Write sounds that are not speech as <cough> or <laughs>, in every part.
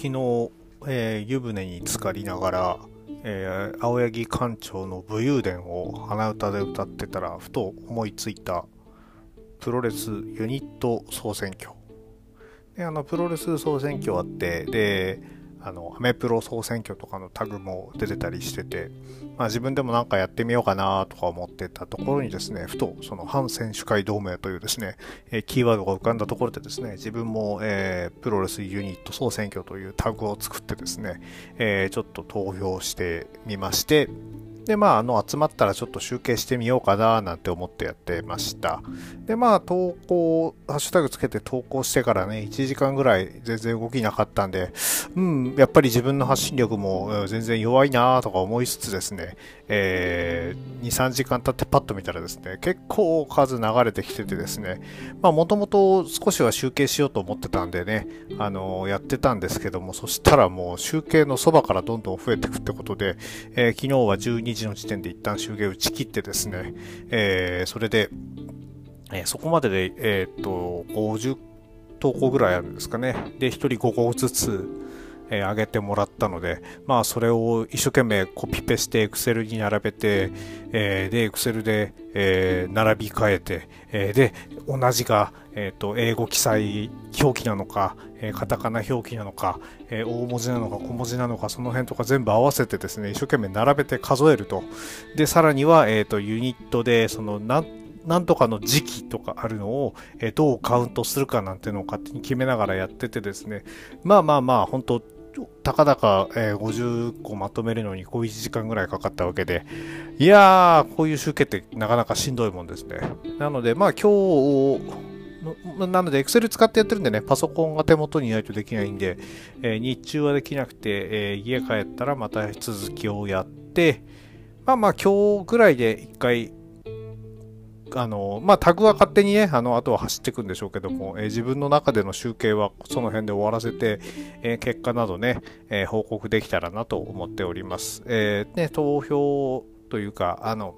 昨日、えー、湯船に浸かりながら、えー、青柳館長の武勇伝を鼻歌で歌ってたらふと思いついたプロレスユニット総選挙。であのプロレス総選挙あってであのアメプロ総選挙とかのタグも出てたりしてて、まあ、自分でもなんかやってみようかなとか思ってたところにですねふとその反選手会同盟というですね、え、キーワードが浮かんだところでですね自分も、えー、プロレスユニット総選挙というタグを作ってですね、えー、ちょっと投票してみましてで、まあ、あの、集まったらちょっと集計してみようかな、なんて思ってやってました。で、まあ、投稿、ハッシュタグつけて投稿してからね、1時間ぐらい全然動きなかったんで、うん、やっぱり自分の発信力も全然弱いなとか思いつつですね、えー、2、3時間経ってパッと見たらですね、結構数流れてきててですね、まあ、もともと少しは集計しようと思ってたんでね、あの、やってたんですけども、そしたらもう集計のそばからどんどん増えていくってことで、えー、昨日は12 2時の時点で一旦集計打ち切ってですね、えー、それで、えー、そこまでで、えー、っと、50投稿ぐらいあるんですかね。で、1人5個ずつ、えー、上げてもらったので、まあ、それを一生懸命コピペして Excel に並べて、えー、で、Excel で、えー、並び替えて、えー、で、同じが、えっ、ー、と、英語記載表記なのか、えー、カタカナ表記なのか、えー、大文字なのか小文字なのか、その辺とか全部合わせてですね、一生懸命並べて数えると。で、さらには、えっ、と、ユニットで、その、なんなんとかの時期とかあるのを、えどうカウントするかなんてのを勝手に決めながらやっててですね、まあまあまあ、本当たかだか、えー、50個まとめるのにこう1時間ぐらいかかったわけで、いやー、こういう集計ってなかなかしんどいもんですね。なので、まあ今日、なので、Excel 使ってやってるんでね、パソコンが手元にないとできないんで、えー、日中はできなくて、えー、家帰ったらまた続きをやって、まあまあ今日ぐらいで一回あの、まあ、タグは勝手にね、あの、後は走っていくんでしょうけども、えー、自分の中での集計はその辺で終わらせて、えー、結果などね、えー、報告できたらなと思っております。えね、投票というか、あの、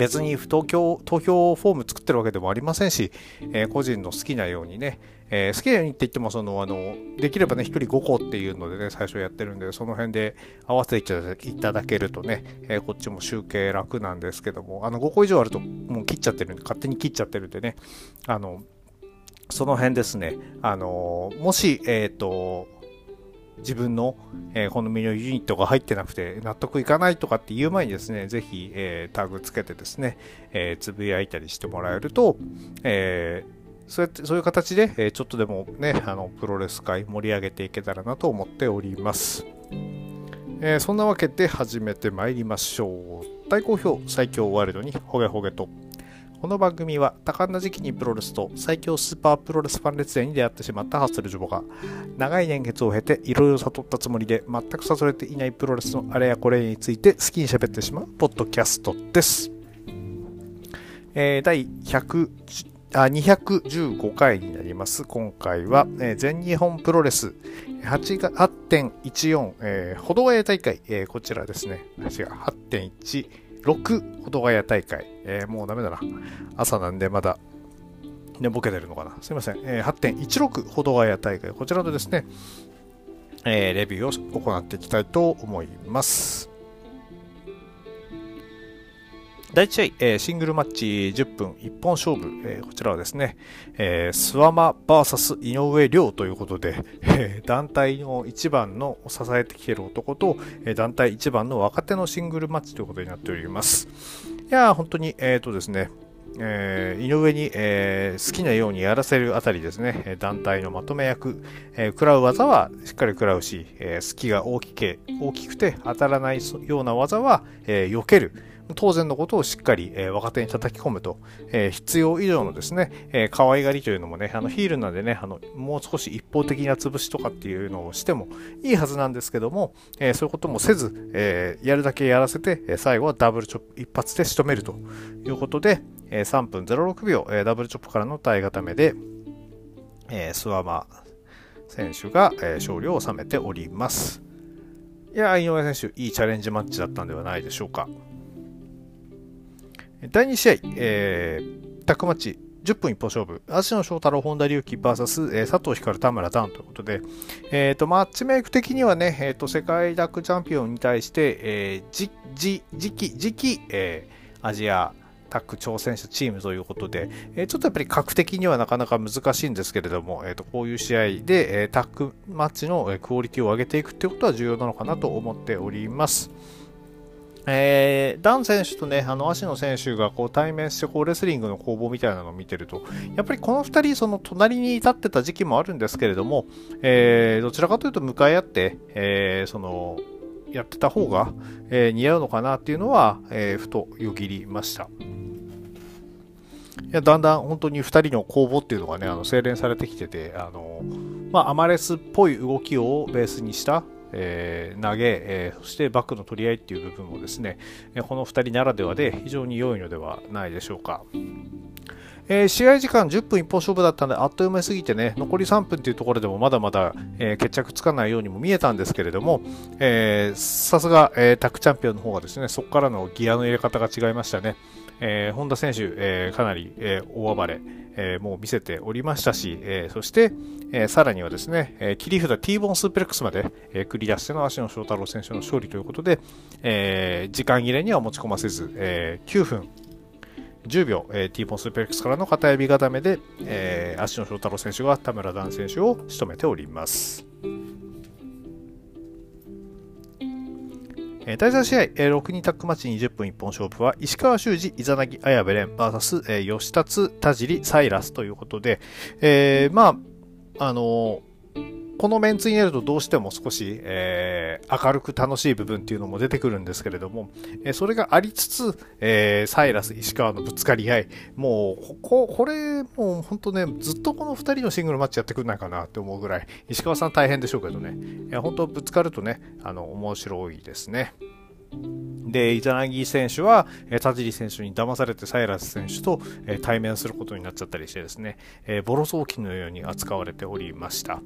別に投票投票フォーム作ってるわけでもありませんし、え個人の好きなようにね、えー、好きなようにって言ってもそのあのできればね1人5個っていうのでね最初やってるんでその辺で合わせていただけるとね、えー、こっちも集計楽なんですけどもあの5個以上あるともう切っちゃってるんで勝手に切っちゃってるんでねあのその辺ですねあのもしえっ、と自分の、えー、好みのユニットが入ってなくて納得いかないとかっていう前にですね、ぜひ、えー、タグつけてですね、えー、つぶやいたりしてもらえると、えそうやって、そういう形で、えちょっとでもね、あの、プロレス界盛り上げていけたらなと思っております。え、そんなわけで始めてまいりましょう。大好評最強ワールドにホゲホゲと。この番組は多感な時期にプロレスと最強スーパープロレスファン列伝に出会ってしまったハッスルジョボが長い年月を経ていろいろ悟ったつもりで全く誘れていないプロレスのあれやこれについて好きに喋ってしまうポッドキャストです。えー、第100あ215回になります。今回は、えー、全日本プロレス8.14、えー、歩道屋大会、えー、こちらですね。違6、保土ヶ谷大会、えー、もうダメだな。朝なんでまだ寝ぼけてるのかな。すいません。えー、8.16保土ヶ谷大会、こちらのですね、えー、レビューを行っていきたいと思います。第1試合、えー、シングルマッチ10分一本勝負、えー、こちらはですね、えー、スワマ VS 井上亮ということで、えー、団体の一番の支えてきている男と、えー、団体一番の若手のシングルマッチということになっております。いやー、本当に、えっ、とですね、えー、井上に、えー、好きなようにやらせるあたりですね、団体のまとめ役、えー、食らう技はしっかり食らうし、えー、隙が大きけ大きくて当たらないような技は、えー、避ける。当然のことをしっかり、えー、若手に叩き込むと、えー、必要以上のですね、えー、可愛がりというのもね、あのヒールなんでね、あのもう少し一方的な潰しとかっていうのをしてもいいはずなんですけども、えー、そういうこともせず、えー、やるだけやらせて、えー、最後はダブルチョップ一発で仕留めるということで、えー、3分06秒、えー、ダブルチョップからの体固めで、えー、スワマ選手が、えー、勝利を収めております。いや、井上選手、いいチャレンジマッチだったんではないでしょうか。第2試合、えー、タックマッチ、10分一歩勝負、芦野翔太郎、本田隆起 VS、えー、佐藤光、田村段ということで、えーと、マッチメイク的にはね、えーと、世界ダックチャンピオンに対して、えー、じじ次期、次期、えー、アジアタック挑戦者チームということで、えー、ちょっとやっぱり格的にはなかなか難しいんですけれども、えーと、こういう試合で、えー、タックマッチのクオリティを上げていくっていうことは重要なのかなと思っております。えー、ダン選手とね、あの、足野選手がこう対面してこうレスリングの攻防みたいなのを見てると、やっぱりこの2人、その隣に立ってた時期もあるんですけれども、えー、どちらかというと向かい合って、えー、その、やってた方が、えー、似合うのかなっていうのは、えー、ふとよぎりました。いやだんだん本当に2人の攻防っていうのがね、あの精錬されてきてて、あのまあ、アマレスっぽい動きをベースにした、え、投げ、え、そしてバックの取り合いっていう部分もですね、この2人ならではで非常に良いのではないでしょうか。えー、試合時間10分一方勝負だったのであっという間すぎてね残り3分というところでもまだまだ、えー、決着つかないようにも見えたんですけれどもえさすが、えー、タックチャンピオンの方がですねそこからのギアの入れ方が違いましたね。えー、本田選手、えー、かなり、えー、大暴れ、えー、もう見せておりましたし、えー、そして、えー、さらにはですね、えー、切り札 T ボーンスープレックスまで、えー、繰り出しての足野翔太郎選手の勝利ということで、えー、時間切れには持ち込ませず、えー、9分10秒、えー、T ボーンスープレックスからの片指固めで、えー、足野翔太郎選手が田村段選手を仕留めております。えー、第3試合、えー、6人タックマッチ20分一本勝負は、石川修司、イザナギ、綾部蓮 VS、えー、吉達、田尻、サイラスということで、えー、まあ、あのー、このメンツになるとどうしても少し、えー、明るく楽しい部分っていうのも出てくるんですけれども、え、それがありつつ、え、サイラス、石川のぶつかり合い、もう、ここれ、もう本当ね、ずっとこの2人のシングルマッチやってくんないかなって思うぐらい、石川さん大変でしょうけどね、いや本当ぶつかるとね、あの、面白いですね。で、イザナギ選手は、えー、田尻選手に騙されてサイラス選手と、えー、対面することになっちゃったりしてですね、えー、ボロ雑巾のように扱われておりました。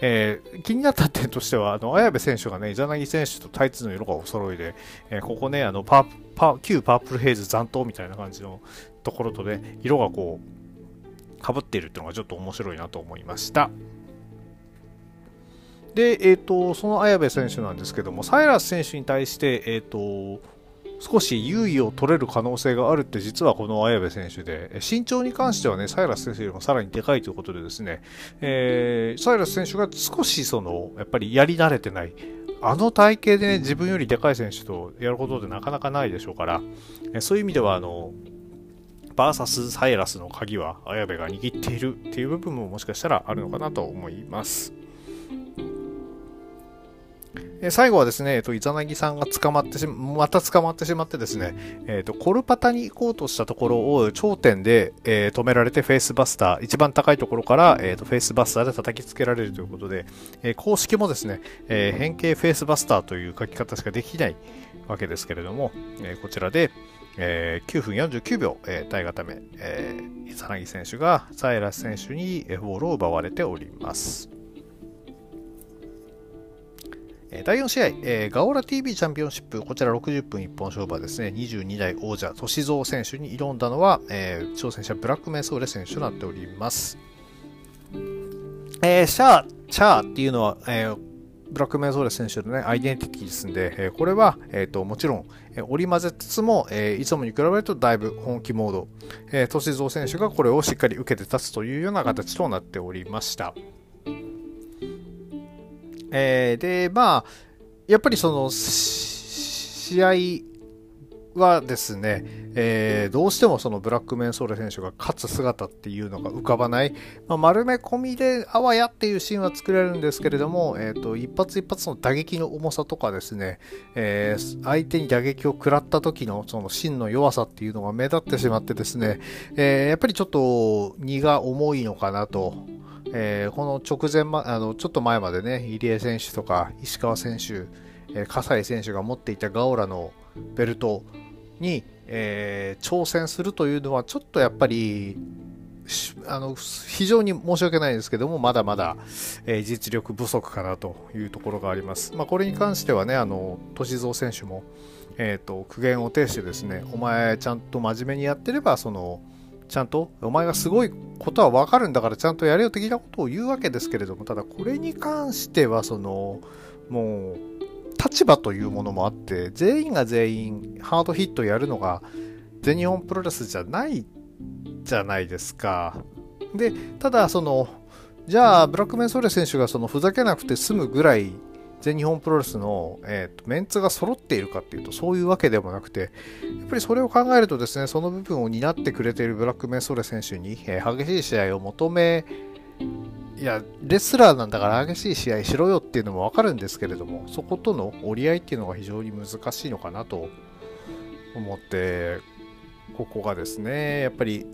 えー、気になった点としては、あの、綾部選手がね、イザナギ選手とタイツの色がお揃いで、えー、ここね、あの、パパ旧パープルヘイズ残党みたいな感じのところとね、色がこう、かぶっているっていうのがちょっと面白いなと思いました。で、えっ、ー、と、その綾部選手なんですけども、サイラス選手に対して、えっ、ー、と、少し優位を取れる可能性があるって実はこの綾部選手で、身長に関してはね、サイラス選手よりもさらにでかいということでですね、えー、サイラス選手が少しその、やっぱりやり慣れてない、あの体型でね、自分よりでかい選手とやることってなかなかないでしょうから、そういう意味では、あの、バーサスサイラスの鍵は綾部が握っているっていう部分ももしかしたらあるのかなと思います。最後はですね、えっと、イザナギさんが捕まってしまた捕まってしまってですね、えっと、コルパタに行こうとしたところを頂点で、えー、止められてフェイスバスター、一番高いところから、えっと、フェイスバスターで叩きつけられるということで、えー、公式もですね、えー、変形フェイスバスターという書き方しかできないわけですけれども、えこちらで、え9分49秒、えー、体固め、えー、イザナギ選手がサイラス選手にボールを奪われております。第4試合、えー、ガオラ TV チャンピオンシップ、こちら60分一本勝負はですね、22代王者、歳三選手に挑んだのは、えー、挑戦者ブラックメンソーレ選手となっております。えー、シャー、シャーっていうのは、えー、ブラックメンソーレ選手のね、アイデンティティですんで、えー、これは、えーと、もちろん、えー、織り交ぜつつも、えー、いつもに比べるとだいぶ本気モード、えー、歳三選手がこれをしっかり受けて立つというような形となっておりました。えー、で、まあ、やっぱりその、試合はですね、えー、どうしてもそのブラックメンソーレ選手が勝つ姿っていうのが浮かばない、まあ、丸め込みであわやっていうシーンは作れるんですけれども、えーと、一発一発の打撃の重さとかですね、えー、相手に打撃を食らった時のその芯の弱さっていうのが目立ってしまってですね、えー、やっぱりちょっと荷が重いのかなと。えー、この直前、ま、あのちょっと前までね、入江選手とか石川選手、えー、葛西選手が持っていたガオラのベルトに、えー、挑戦するというのは、ちょっとやっぱり、あの非常に申し訳ないですけども、まだまだ、えー、実力不足かなというところがあります。まあ、これに関してはね、あの歳三選手も、えーと苦言を呈してですね、お前ちゃんと真面目にやってれば、そのちゃんと、お前がすごいことはわかるんだからちゃんとやれよ的なことを言うわけですけれども、ただこれに関しては、その、もう、立場というものもあって、全員が全員ハードヒットやるのが全日本プロレスじゃないじゃないですか。で、ただ、その、じゃあ、ブラックメンソーレ選手がそのふざけなくて済むぐらい全日本プロレスの、えーと、メンツが揃っているかっていうとそういうわけでもなくてやっぱりそれを考えるとですねその部分を担ってくれているブラックメンソーレ選手に、えー、激しい試合を求めいやレスラーなんだから激しい試合しろよっていうのもわかるんですけれどもそことの折り合いっていうのが非常に難しいのかなと思ってここがですねやっぱり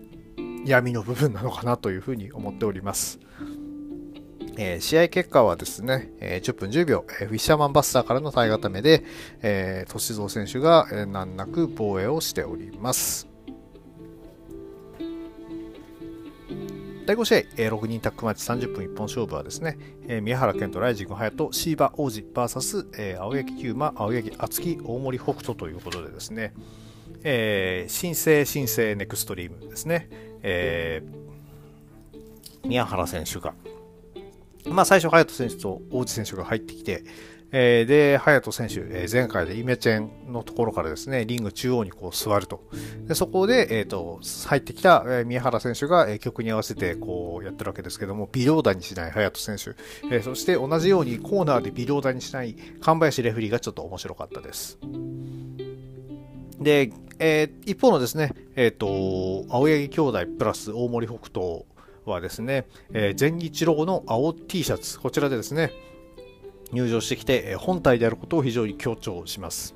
闇の部分なのかなというふうに思っております。えー、試合結果はですね、えー、10分10秒、えー、フィッシャーマンバスターからの体固めで、えー、歳三選手が、え、難なく防衛をしております。第5試合、えー、6人タックマッチ30分一本勝負はですね、えー、宮原健人、ライジング隼人、シーバ王子 VS、えー、青柳九馬、青柳敦樹、大森北斗ということでですね、えー、新生新生ネクストリームですね、えー、宮原選手が、まあ、最初、隼人選手と大地選手が入ってきて、えー、で、隼人選手、えー、前回でイメチェンのところからですね、リング中央にこう座ると。でそこで、えっ、ー、と、入ってきた、えー、宮原選手が、えー、曲に合わせてこうやってるわけですけども、微量打にしない隼人選手、えー、そして同じようにコーナーで微量打にしない神林レフリーがちょっと面白かったです。で、えー、一方のですね、えっ、と、青柳兄弟プラス大森北斗はですね、えー、全日ロゴの青 T シャツ、こちらでですね、入場してきて、本体であることを非常に強調します。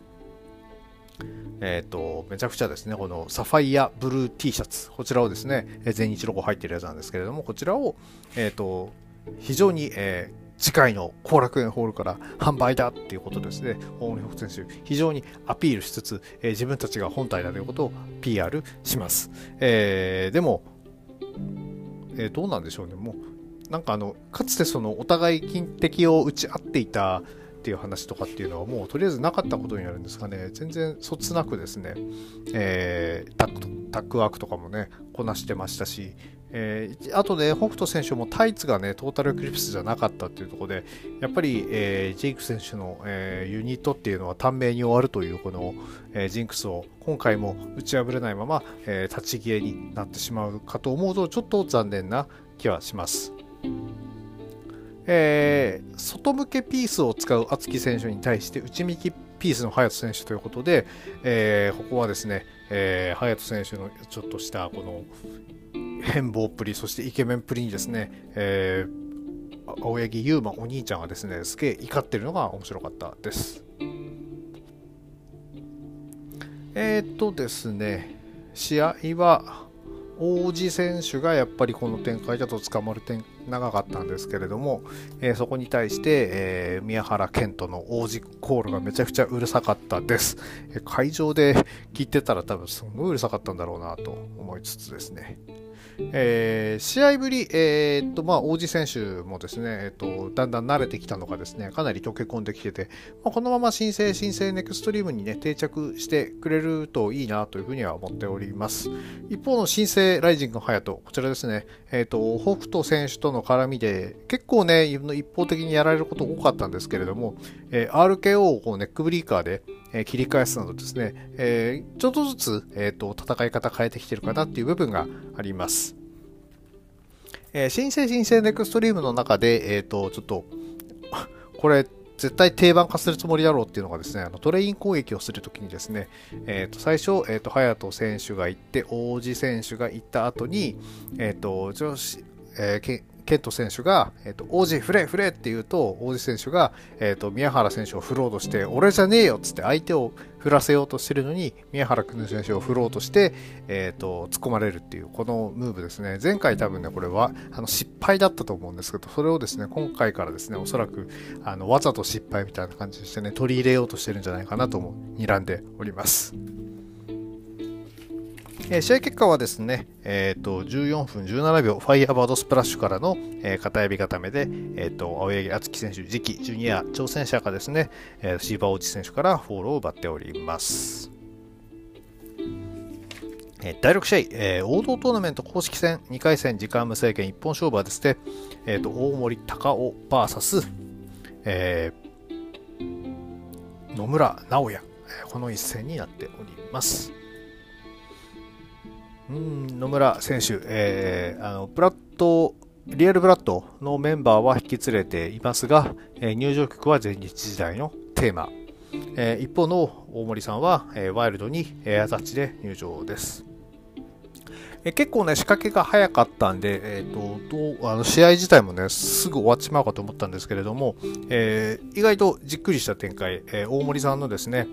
えっ、ー、と、めちゃくちゃですね、このサファイアブルー T シャツ、こちらをですね、全日ロゴ入ってるやつなんですけれども、こちらを、えっ、ー、と、非常に、えー、次回の後楽園ホールから <laughs> 販売だっていうことですね、大森北選手、非常にアピールしつつ、えー、自分たちが本体だということを PR します。えー、でも、えー、どうなんでしょうね、もう、なんかあの、かつてそのお互い金敵を打ち合っていたっていう話とかっていうのはもうとりあえずなかったことになるんですかね、全然そつなくですね、えー、タックタックワークとかもね、こなしてましたし、えー、あとね、北斗選手もタイツがね、トータルクリプスじゃなかったっていうところで、やっぱり、えー、ジェイク選手の、えー、ユニットっていうのは短命に終わるというこの、えー、ジンクスを今回も打ち破れないまま、えー、立ち消えになってしまうかと思うと、ちょっと残念な気はします。えー、外向けピースを使う敦樹選手に対して内向きピースの隼人選手ということで、えー、ここはですね、えー、隼人選手のちょっとしたこの変貌っぷり、そしてイケメンっぷりにですね、えー、青柳優馬お兄ちゃんがですね、すげえ怒ってるのが面白かったです。えっ、とですね、試合は、王子選手がやっぱりこの展開だと捕まる点長かったんですけれども、えー、そこに対して、えー、宮原健人の王子コールがめちゃくちゃうるさかったです。えー、会場で聞いてたら多分すごいうるさかったんだろうなと思いつつですね。えー、試合ぶり、えー、っと、まあ、王子選手もですね、えー、っと、だんだん慣れてきたのかですね、かなり溶け込んできてて、まあ、このまま新生、新生ネクストリームにね、定着してくれるといいなというふうには思っております。一方の新生ライジング隼人、こちらですね、えっと、北斗選手との絡みで、結構ね、一方的にやられること多かったんですけれども、え、RKO をこうネックブリーカーで、え切り返すなどですね、え、ちょっとずつ、えーと、戦い方変えてきてるかなっていう部分があります。えー、新生新生ネクストリームの中で、えっ、ー、と、ちょっと、<laughs> これ、絶対定番化するつもりだろうっていうのがですね、あのトレイン攻撃をするときにですね、えー、と最初、えー、と隼人選手が行って、王子選手が行った後に、えっ、と、女子、えー、ケント選手が、えっ、ー、と、王子フレフレって言うと、王子選手が、えっ、ー、と、宮原選手を振ろうとして、俺じゃねえよっつって相手を振らせようとしてるのに、宮原君選手を振ろうとして、えっ、ー、と、突っ込まれるっていう、このムーブですね。前回多分ね、これは、あの、失敗だったと思うんですけど、それをですね、今回からですね、おそらく、あの、わざと失敗みたいな感じにしてね、取り入れようとしてるんじゃないかなとも、睨んでおります。え試合結果はですね、えーと、14分17秒、ファイアバードスプラッシュからの、えー、片エビ固めで、えーと、青柳亮生選手、次期ジュニア挑戦者がですね、えー、シーバーオチ選手からフォールを奪っております。え第6試合、えー、王道トーナメント公式戦2回戦時間無制限一本勝負はですね、えーと、大森隆男 VS、えー、野村直矢、この一戦になっております。野村選手、えー、あのブラッドリアルブラッドのメンバーは引き連れていますが、えー、入場曲は前日時代のテーマ、えー、一方の大森さんは、えー、ワイルドにエアタッチで入場です。え結構ね、仕掛けが早かったんで、えーと、どうあの試合自体もね、すぐ終わっちまうかと思ったんですけれども、えー、意外とじっくりした展開、えー、大森さんのですね、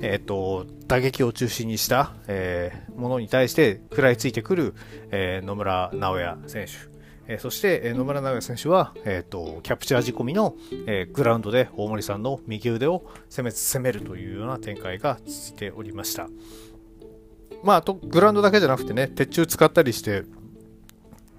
えーと、打撃を中心にした、えものに対して食らいついてくる、え野村直哉選手。そして、野村直哉選手は、えーと、キャプチャー仕込みの、えグラウンドで大森さんの右腕を攻め攻めるというような展開が続いておりました。まあ、とグラウンドだけじゃなくてね、鉄柱使ったりして、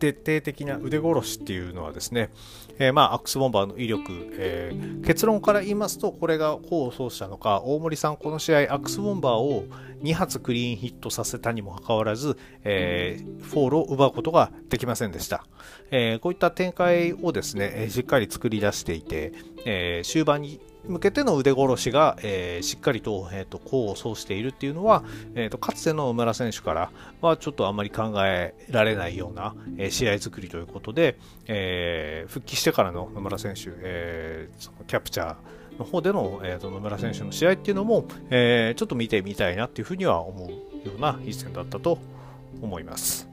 徹底的な腕殺しっていうのはですね、えー、まあアックスボンバーの威力、えー、結論から言いますとこれが功を奏したのか大森さんこの試合アックスボンバーを2発クリーンヒットさせたにもかかわらず、えー、フォールを奪うことができませんでした、えこういった展開をですねしっかり作り出していて、え終盤に向けての腕殺しが、えー、しっかりと,、えーと、功を奏しているっていうのは、えーと、かつての野村選手からはちょっとあまり考えられないような、えー、試合作りということで、えー、復帰してからの野村選手、えー、そのキャプチャーの方での、えーと、野村選手の試合っていうのも、えー、ちょっと見てみたいなっていうふうには思うような一戦だったと思います。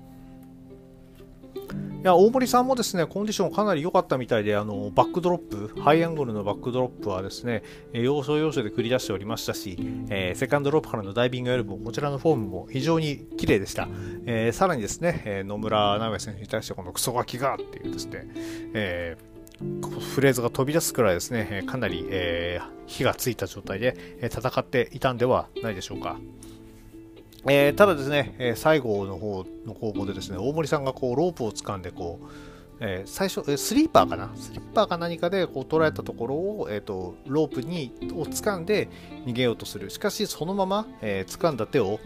いや大森さんもですねコンディションかなり良かったみたいであのバックドロップハイアングルのバックドロップはですね要所要所で繰り出しておりましたし、えー、セカンドロップからのダイビングエルボーこちらのフォームも非常に綺麗でした、えー、さらにですね、え野村直哉選手に対してこのクソガキがっていうですね、えー、フレーズが飛び出すくらいですねかなり、え火がついた状態で戦っていたんではないでしょうか。えー、ただですね、えー、最後の方の攻防でですね、大森さんがこうロープを掴んでこう、えー、最初、えスリーパーかな？スリーパーか何かでこう捉えたところを、えーと、ロープにを掴んで逃げようとする。しかし、そのまま、えー、掴んだ手を、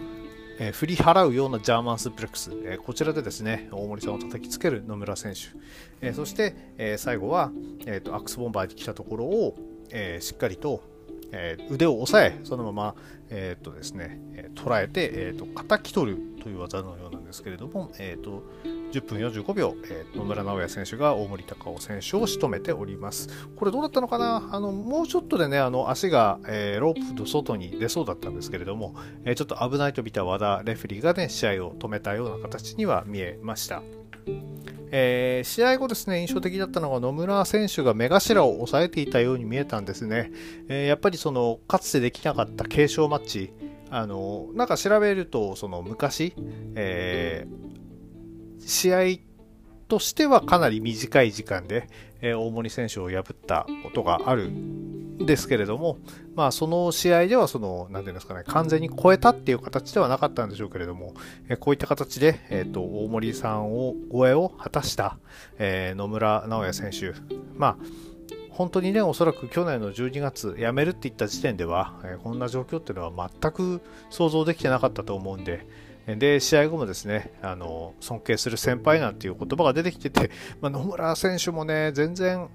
えー、振り払うようなジャーマンスプレックス、えこちらでですね、大森さんを叩きつける野村選手。えそして、え最後は、えーと、アックスボンバーに来たところを、えしっかりと、えー、腕を押さえ、そのまま、えー、っとですね、捉えて、えー、っと、叩き取るという技のようなんですけれども、えー、っと、10分45秒、えー、野村直哉選手が大森隆夫選手を仕留めております。これどうだったのかな？あの、もうちょっとでね、あの、足が、えー、ロープの外に出そうだったんですけれども、えー、ちょっと危ないと見た和田レフェリーがね、試合を止めたような形には見えました。えー、試合後ですね、印象的だったのが野村選手が目頭を押さえていたように見えたんですね。えー、やっぱりその、かつてできなかった継承マッチ、あの、なんか調べると、その昔、えー、試合としてはかなり短い時間で、え、大森選手を破ったことがあるんですけれども、まあ、その試合ではその、なんていうんですかね、完全に超えたっていう形ではなかったんでしょうけれども、え、こういった形で、えっ、ー、と、大森さんを、超えを果たした、えー、野村直哉選手。まあ、本当にね、おそらく去年の12月、辞めるって言った時点では、えー、こんな状況っていうのは全く想像できてなかったと思うんで、で、試合後もですね、あの、尊敬する先輩なんていう言葉が出てきてて、まあ、野村選手もね、全然、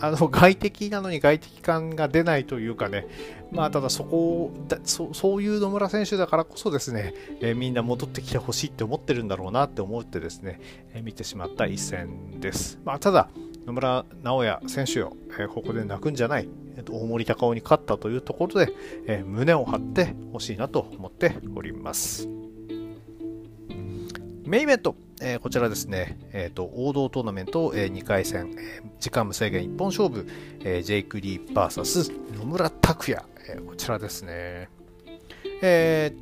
あの、<laughs> 外敵なのに外敵感が出ないというかね、まあ、ただそこだそ、そういう野村選手だからこそですね、え、みんな戻ってきてほしいって思ってるんだろうなって思ってですね、え、見てしまった一戦です。まあ、ただ、野村直哉選手よ、え、ここで泣くんじゃない、大森隆夫に勝ったというところで、え、胸を張ってほしいなと思っております。メインベント、えー、こちらですね、えーと、王道トーナメント、えー、2回戦、えー、時間無制限一本勝負、えー、ジェイク・リー VS 野村拓也、えー、こちらですね。え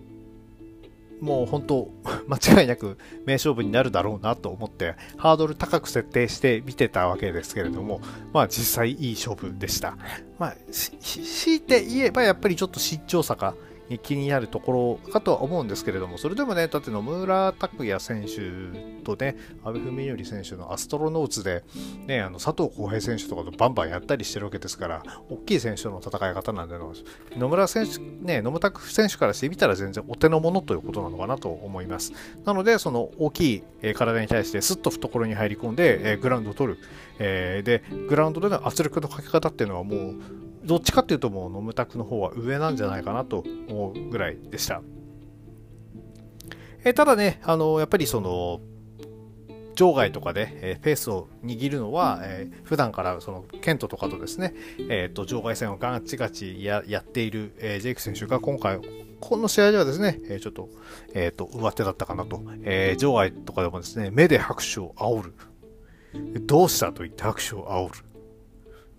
ー、もう本当、間違いなく名勝負になるだろうなと思って、ハードル高く設定して見てたわけですけれども、まあ実際いい勝負でした。まあ、強いて言えばやっぱりちょっと慎重さが気になるところかとは思うんですけれども、それでもね、だって野村拓也選手とね、阿部文則選手のアストロノーツで、ね、あの佐藤浩平選手とかとバンバンやったりしてるわけですから、大きい選手との戦い方なんで、野村選手、ね、野村拓選手からしてみたら全然お手の物ということなのかなと思います。なので、その大きい体に対してすっと懐に入り込んで、グラウンドを取る。で、グラウンドでの圧力のかけ方っていうのはもう、どっちかっていうともうノムタクの方は上なんじゃないかなと思うぐらいでした。え、ただね、あのやっぱりその場外とかで、えー、ペースを握るのは、えー、普段からそのケントとかとですね、えーと、場外戦をガチガチややっている、えー、ジェイク選手が今回この試合ではですね、えー、ちょっと,、えーと、と上手だったかなと、えー、場外とかでもですね目で拍手を煽る。どうしたと言って拍手を煽る。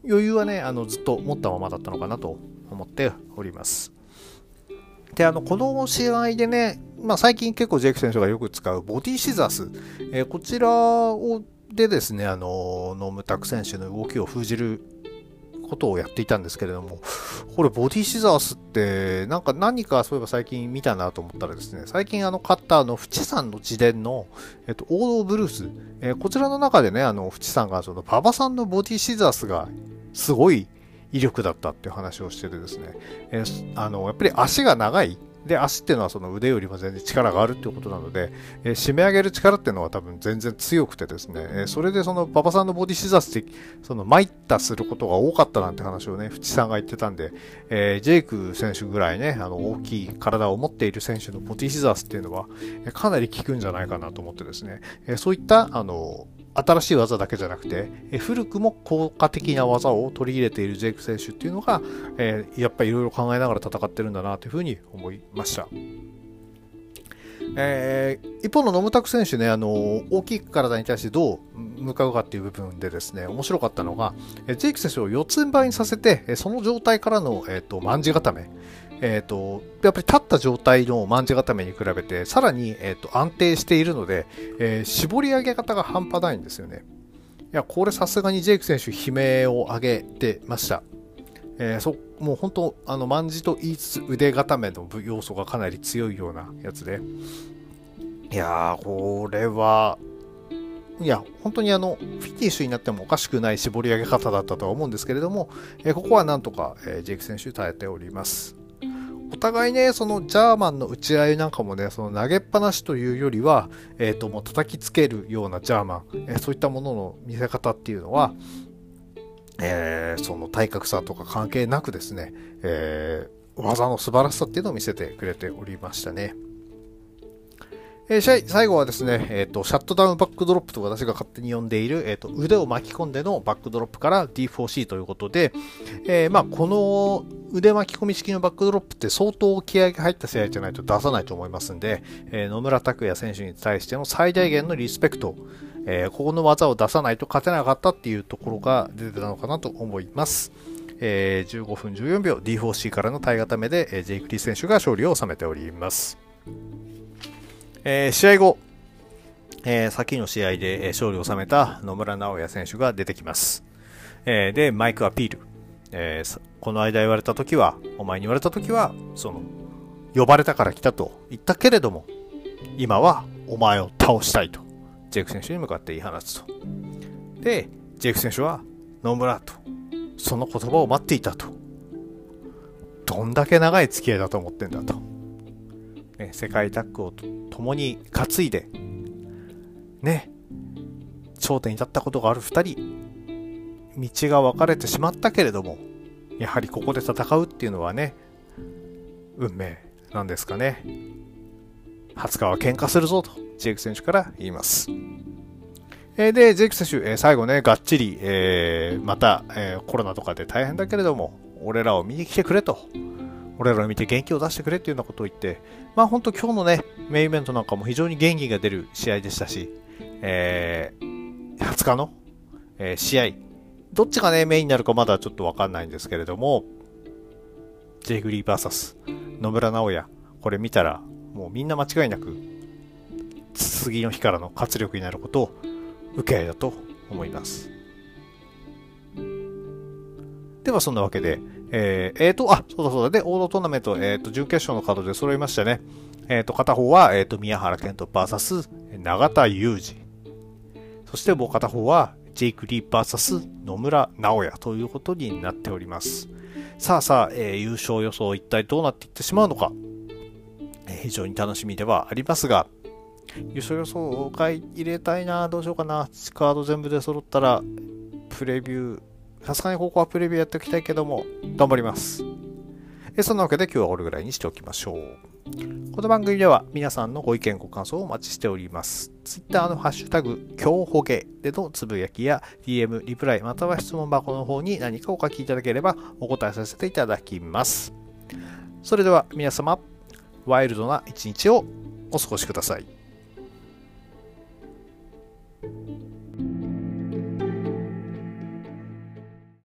余裕はね、あのずっと持ったままだったのかなと思っております。で、あの、この試合でね、まあ、最近結構ジェイク選手がよく使うボディシザース、えー、こちらをでですね、あの、ノムタク選手の動きを封じることをやっていたんですけれども、これボディシザースって、なんか何かそういえば最近見たなと思ったらですね、最近あの買ったあの、フチさんの自伝の、えっと、王道ブルース、えー、こちらの中でね、あの、フチさんがその馬場さんのボディシザースがすごい威力だったっていう話をしててですね、えー、あの、やっぱり足が長い、で、足っていうのはその腕よりも全然力があるっていうことなので、えー、締め上げる力っていうのは多分全然強くてですね、えー、それでその馬場さんのボディシザスって、その参ったすることが多かったなんて話をね、淵さんが言ってたんで、えー、ジェイク選手ぐらいね、あの、大きい体を持っている選手のボディシザスっていうのは、えかなり効くんじゃないかなと思ってですね、えそういった、あの、新しい技だけじゃなくて、え古くも効果的な技を取り入れているジェイク選手っていうのが、えー、やっぱりいろいろ考えながら戦ってるんだなというふうに思いました。えー、一方のノムタク選手ね、あの大きい体に対してどう向かうかっていう部分でですね、面白かったのが、ジェイク選手を四つん這いにさせて、その状態からの、えーと、とじ固め、えーと、やっぱり立った状態の卍固めに比べてさらに、えーと、安定しているので、えー、絞り上げ方が半端ないんですよね。いや、これさすがにジェイク選手悲鳴を上げてました。えー、そもう本当、あの、卍と言いつつ腕固めの要素がかなり強いようなやつで。いやー、これは、いや、本当にあの、フィニッシュになってもおかしくない絞り上げ方だったとは思うんですけれども、えー、ここはなんとか、えー、ジェイク選手耐えております。互いね、そのジャーマンの打ち合いなんかもね、その投げっぱなしというよりは、えっ、ー、と、もう叩きつけるようなジャーマン、えー、そういったものの見せ方っていうのは、えー、その体格差とか関係なくですね、え技の素晴らしさっていうのを見せてくれておりましたね。えー、最後はですね、えーと、シャットダウンバックドロップと私が勝手に呼んでいる、えーと、腕を巻き込んでのバックドロップから D4C ということで、え、まあ、この腕巻き込み式のバックドロップって相当気合が入った試合じゃないと出さないと思いますんで、え、野村卓矢選手に対しての最大限のリスペクト、えここの技を出さないと勝てなかったっていうところが出てたのかなと思います。え15分14秒 D4C からの体固めで、えジェイク・リー選手が勝利を収めております。えー、試合後、えー、先の試合で勝利を収めた野村直哉選手が出てきます。えー、で、マイクアピール。えー、この間言われた時は、お前に言われた時は、その、呼ばれたから来たと言ったけれども、今はお前を倒したいと、ジェイク選手に向かって言い放つと。で、ジェイク選手は、野村と、その言葉を待っていたと。どんだけ長い付き合いだと思ってんだと。世界タッグを共に担いで、ね、頂点に立ったことがある2人、道が分かれてしまったけれども、やはりここで戦うっていうのはね、運命なんですかね。20日は喧嘩するぞと、ジェイク選手から言います。え、で、ジェイク選手、え、最後ね、がっちり、えー、また、えコロナとかで大変だけれども、俺らを見に来てくれと。俺らを見て元気を出してくれっていうようなことを言って、まあ本当今日のね、メインイベントなんかも非常に元気が出る試合でしたし、えー、20日の、えー、試合、どっちがね、メインになるかまだちょっとわかんないんですけれども、ジェイグリー VS 野村直哉、これ見たら、もうみんな間違いなく、次の日からの活力になることを受け合いだと思います。では、そんなわけで、えー、えー、と、あ、そうだそうだ。で、オードトーナメント、えっ、ー、と、準決勝のカードで揃いましたね。えっ、ー、と、片方は、えっ、と、宮原健人 VS 永田裕二。そしてもう片方は、ジェイク・リー VS 野村直也ということになっております。さあさあ、え優勝予想一体どうなっていってしまうのか、え非常に楽しみではありますが、優勝予想を入れたいな、どうしようかな。カード全部で揃ったら、プレビュー、さすがにここはプレビューやっておきたいけども、頑張ります。えそんなわけで今日はこれぐらいにしておきましょう。この番組では皆さんのご意見ご感想をお待ちしております。Twitter のハッシュタグ、今日ほげでのつぶやきや DM、リプライ、または質問箱の方に何かお書きいただければお答えさせていただきます。それでは皆様、ワイルドな一日をお過ごしください。